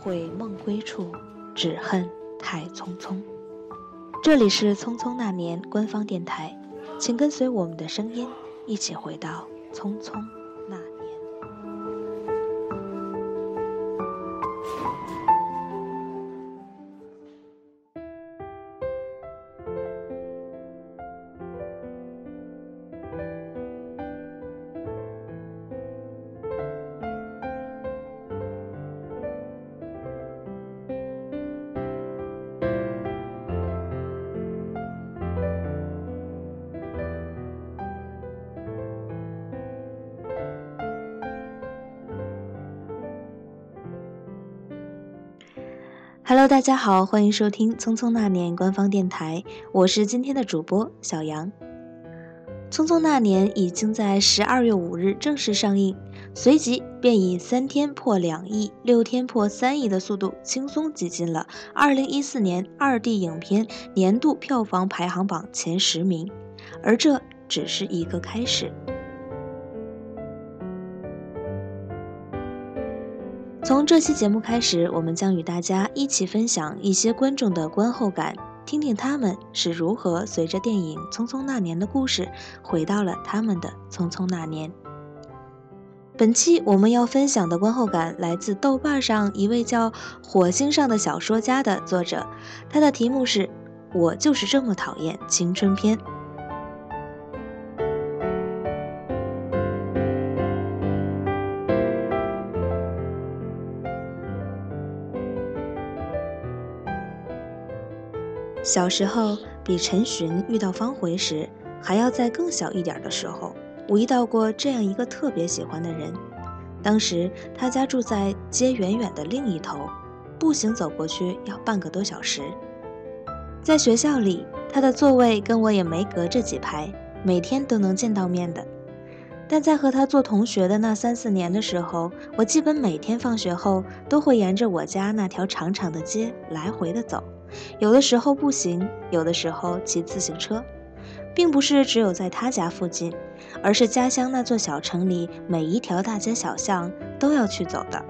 悔梦归处，只恨太匆匆。这里是匆匆那年官方电台，请跟随我们的声音，一起回到匆匆。Hello，大家好，欢迎收听《匆匆那年》官方电台，我是今天的主播小杨。《匆匆那年》已经在十二月五日正式上映，随即便以三天破两亿、六天破三亿的速度，轻松挤进了二零一四年二 D 影片年度票房排行榜前十名，而这只是一个开始。从这期节目开始，我们将与大家一起分享一些观众的观后感，听听他们是如何随着电影《匆匆那年》的故事，回到了他们的匆匆那年。本期我们要分享的观后感来自豆瓣上一位叫“火星上的小说家”的作者，他的题目是“我就是这么讨厌青春片”。小时候，比陈寻遇到方茴时还要再更小一点的时候，我遇到过这样一个特别喜欢的人。当时他家住在街远远的另一头，步行走过去要半个多小时。在学校里，他的座位跟我也没隔着几排，每天都能见到面的。但在和他做同学的那三四年的时候，我基本每天放学后都会沿着我家那条长长的街来回的走。有的时候步行，有的时候骑自行车，并不是只有在他家附近，而是家乡那座小城里每一条大街小巷都要去走的。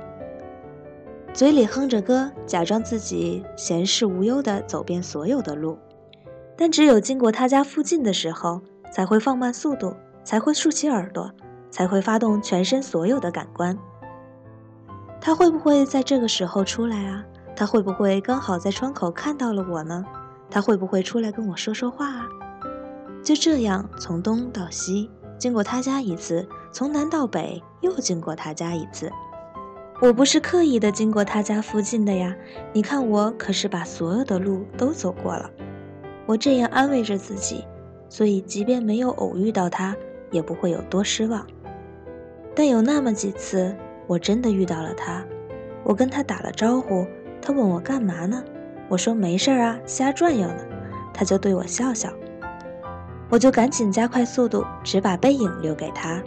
嘴里哼着歌，假装自己闲适无忧地走遍所有的路，但只有经过他家附近的时候，才会放慢速度，才会竖起耳朵，才会发动全身所有的感官。他会不会在这个时候出来啊？他会不会刚好在窗口看到了我呢？他会不会出来跟我说说话啊？就这样从东到西，经过他家一次，从南到北又经过他家一次。我不是刻意的经过他家附近的呀，你看我可是把所有的路都走过了。我这样安慰着自己，所以即便没有偶遇到他，也不会有多失望。但有那么几次，我真的遇到了他，我跟他打了招呼。他问我干嘛呢？我说没事儿啊，瞎转悠呢。他就对我笑笑，我就赶紧加快速度，只把背影留给他，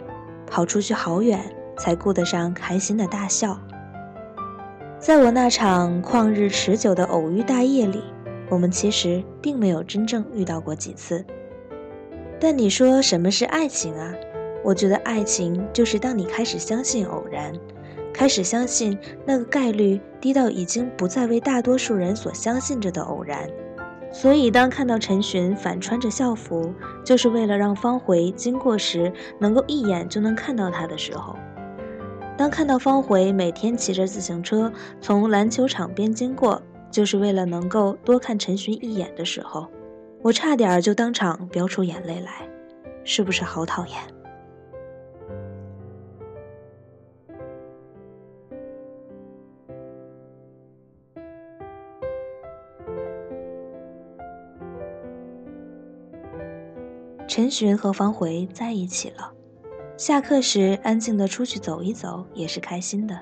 跑出去好远，才顾得上开心的大笑。在我那场旷日持久的偶遇大夜里，我们其实并没有真正遇到过几次。但你说什么是爱情啊？我觉得爱情就是当你开始相信偶然。开始相信那个概率低到已经不再为大多数人所相信着的偶然，所以当看到陈寻反穿着校服，就是为了让方回经过时能够一眼就能看到他的时候，当看到方回每天骑着自行车从篮球场边经过，就是为了能够多看陈寻一眼的时候，我差点就当场飙出眼泪来，是不是好讨厌？陈寻和方回在一起了，下课时安静的出去走一走也是开心的，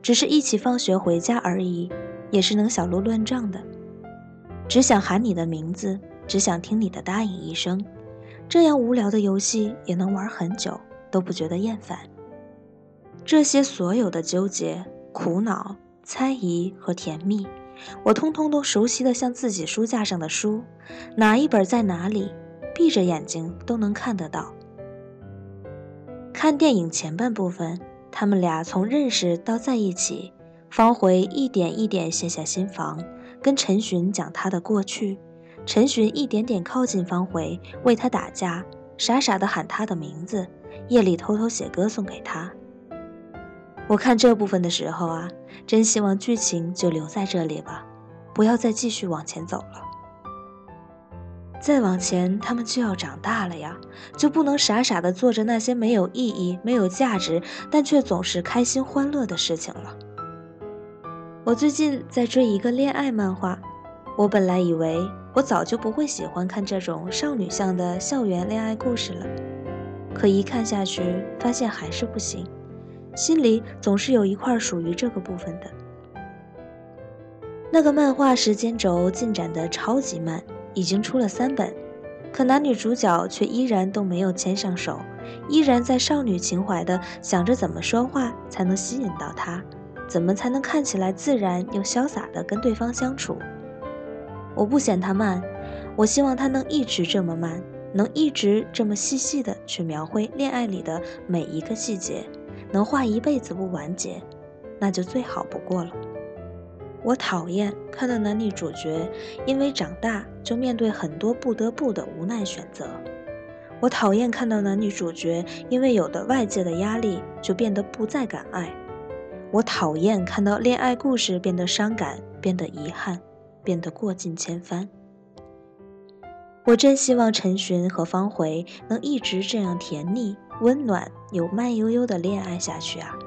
只是一起放学回家而已，也是能小鹿乱撞的。只想喊你的名字，只想听你的答应一声，这样无聊的游戏也能玩很久，都不觉得厌烦。这些所有的纠结、苦恼、猜疑和甜蜜，我通通都熟悉的像自己书架上的书，哪一本在哪里？闭着眼睛都能看得到。看电影前半部分，他们俩从认识到在一起，方回一点一点卸下心防，跟陈寻讲他的过去。陈寻一点点靠近方回，为他打架，傻傻的喊他的名字，夜里偷偷写歌送给他。我看这部分的时候啊，真希望剧情就留在这里吧，不要再继续往前走了。再往前，他们就要长大了呀，就不能傻傻的做着那些没有意义、没有价值，但却总是开心欢乐的事情了。我最近在追一个恋爱漫画，我本来以为我早就不会喜欢看这种少女向的校园恋爱故事了，可一看下去，发现还是不行，心里总是有一块属于这个部分的。那个漫画时间轴进展的超级慢。已经出了三本，可男女主角却依然都没有牵上手，依然在少女情怀的想着怎么说话才能吸引到他，怎么才能看起来自然又潇洒的跟对方相处。我不嫌他慢，我希望他能一直这么慢，能一直这么细细的去描绘恋爱里的每一个细节，能画一辈子不完结，那就最好不过了。我讨厌看到男女主角因为长大就面对很多不得不的无奈选择。我讨厌看到男女主角因为有的外界的压力就变得不再敢爱。我讨厌看到恋爱故事变得伤感，变得遗憾，变得过尽千帆。我真希望陈寻和方回能一直这样甜腻、温暖又慢悠悠的恋爱下去啊！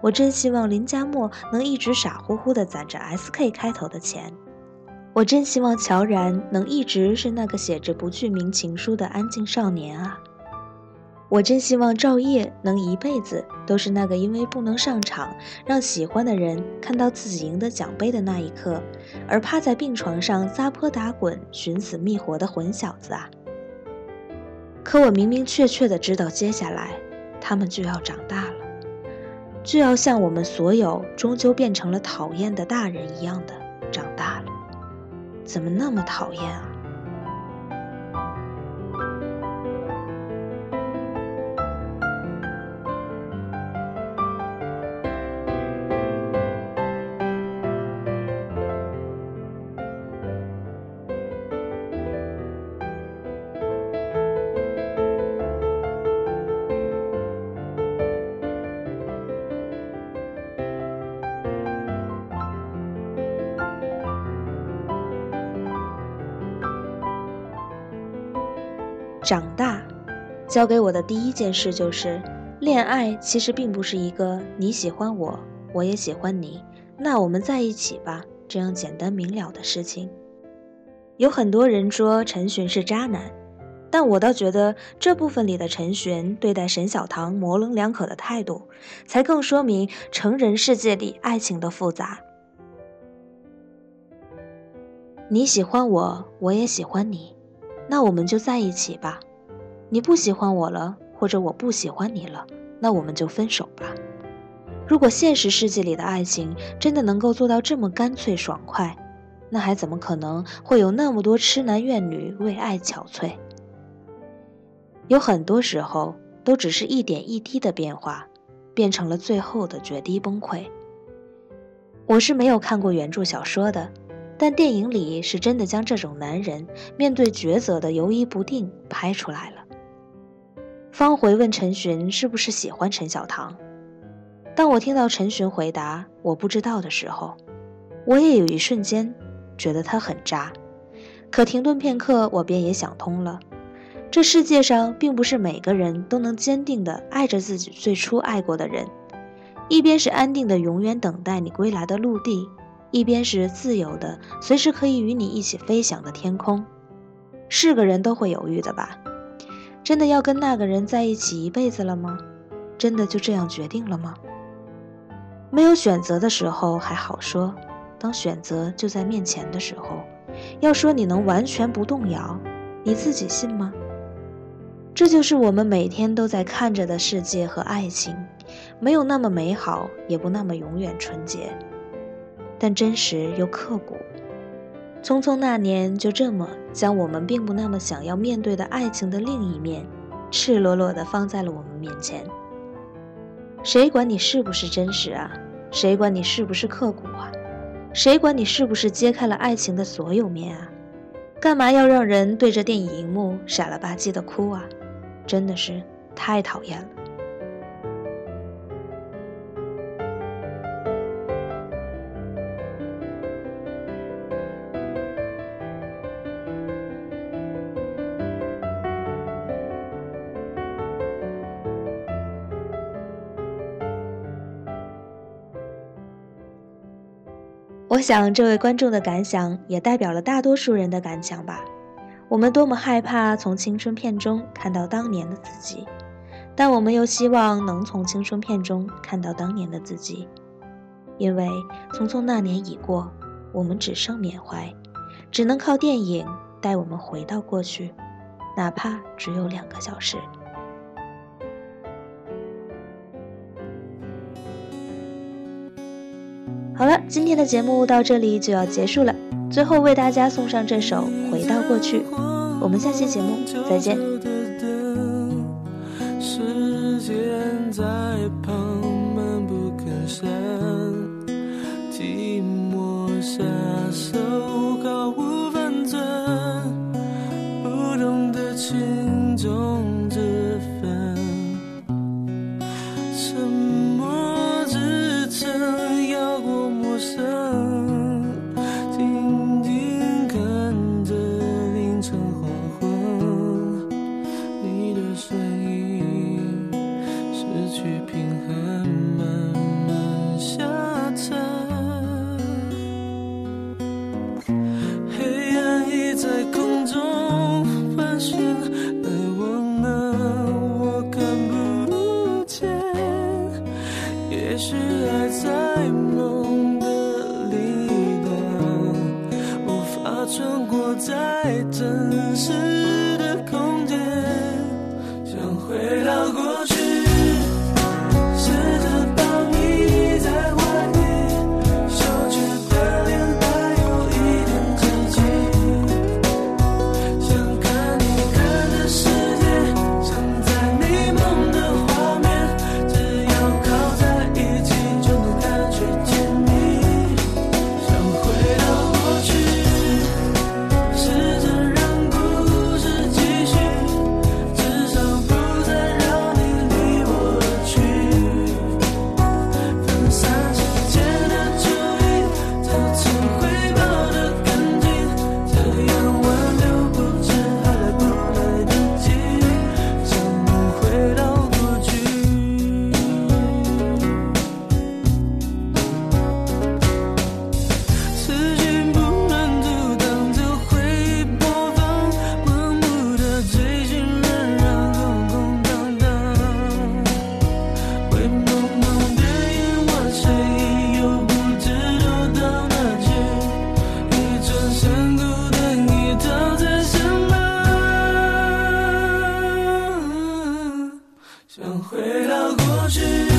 我真希望林佳墨能一直傻乎乎地攒着 SK 开头的钱。我真希望乔然能一直是那个写着不具名情书的安静少年啊！我真希望赵烨能一辈子都是那个因为不能上场，让喜欢的人看到自己赢得奖杯的那一刻，而趴在病床上撒泼打滚、寻死觅活的混小子啊！可我明明确确的知道，接下来他们就要长大了。就要像我们所有终究变成了讨厌的大人一样的长大了，怎么那么讨厌啊？长大，教给我的第一件事就是，恋爱其实并不是一个你喜欢我，我也喜欢你，那我们在一起吧这样简单明了的事情。有很多人说陈寻是渣男，但我倒觉得这部分里的陈寻对待沈小棠模棱两可的态度，才更说明成人世界里爱情的复杂。你喜欢我，我也喜欢你。那我们就在一起吧，你不喜欢我了，或者我不喜欢你了，那我们就分手吧。如果现实世界里的爱情真的能够做到这么干脆爽快，那还怎么可能会有那么多痴男怨女为爱憔悴？有很多时候都只是一点一滴的变化，变成了最后的决堤崩溃。我是没有看过原著小说的。但电影里是真的将这种男人面对抉择的犹疑不定拍出来了。方回问陈寻是不是喜欢陈小棠，当我听到陈寻回答我不知道的时候，我也有一瞬间觉得他很渣。可停顿片刻，我便也想通了：这世界上并不是每个人都能坚定地爱着自己最初爱过的人，一边是安定的永远等待你归来的陆地。一边是自由的，随时可以与你一起飞翔的天空，是个人都会犹豫的吧？真的要跟那个人在一起一辈子了吗？真的就这样决定了吗？没有选择的时候还好说，当选择就在面前的时候，要说你能完全不动摇，你自己信吗？这就是我们每天都在看着的世界和爱情，没有那么美好，也不那么永远纯洁。但真实又刻骨，匆匆那年就这么将我们并不那么想要面对的爱情的另一面，赤裸裸地放在了我们面前。谁管你是不是真实啊？谁管你是不是刻骨啊？谁管你是不是揭开了爱情的所有面啊？干嘛要让人对着电影荧幕傻了吧唧的哭啊？真的是太讨厌了。我想，这位观众的感想也代表了大多数人的感想吧。我们多么害怕从青春片中看到当年的自己，但我们又希望能从青春片中看到当年的自己，因为匆匆那年已过，我们只剩缅怀，只能靠电影带我们回到过去，哪怕只有两个小时。好了，今天的节目到这里就要结束了。最后为大家送上这首《回到过去》，我们下期节目再见。想回到过去。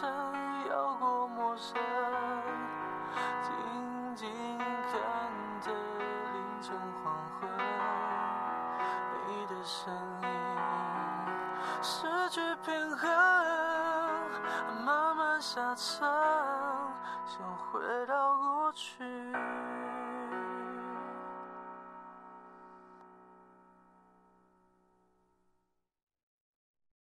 曾有过陌生，静静看着凌晨黄昏，你的声音失去平衡，慢慢下沉，想回到过去。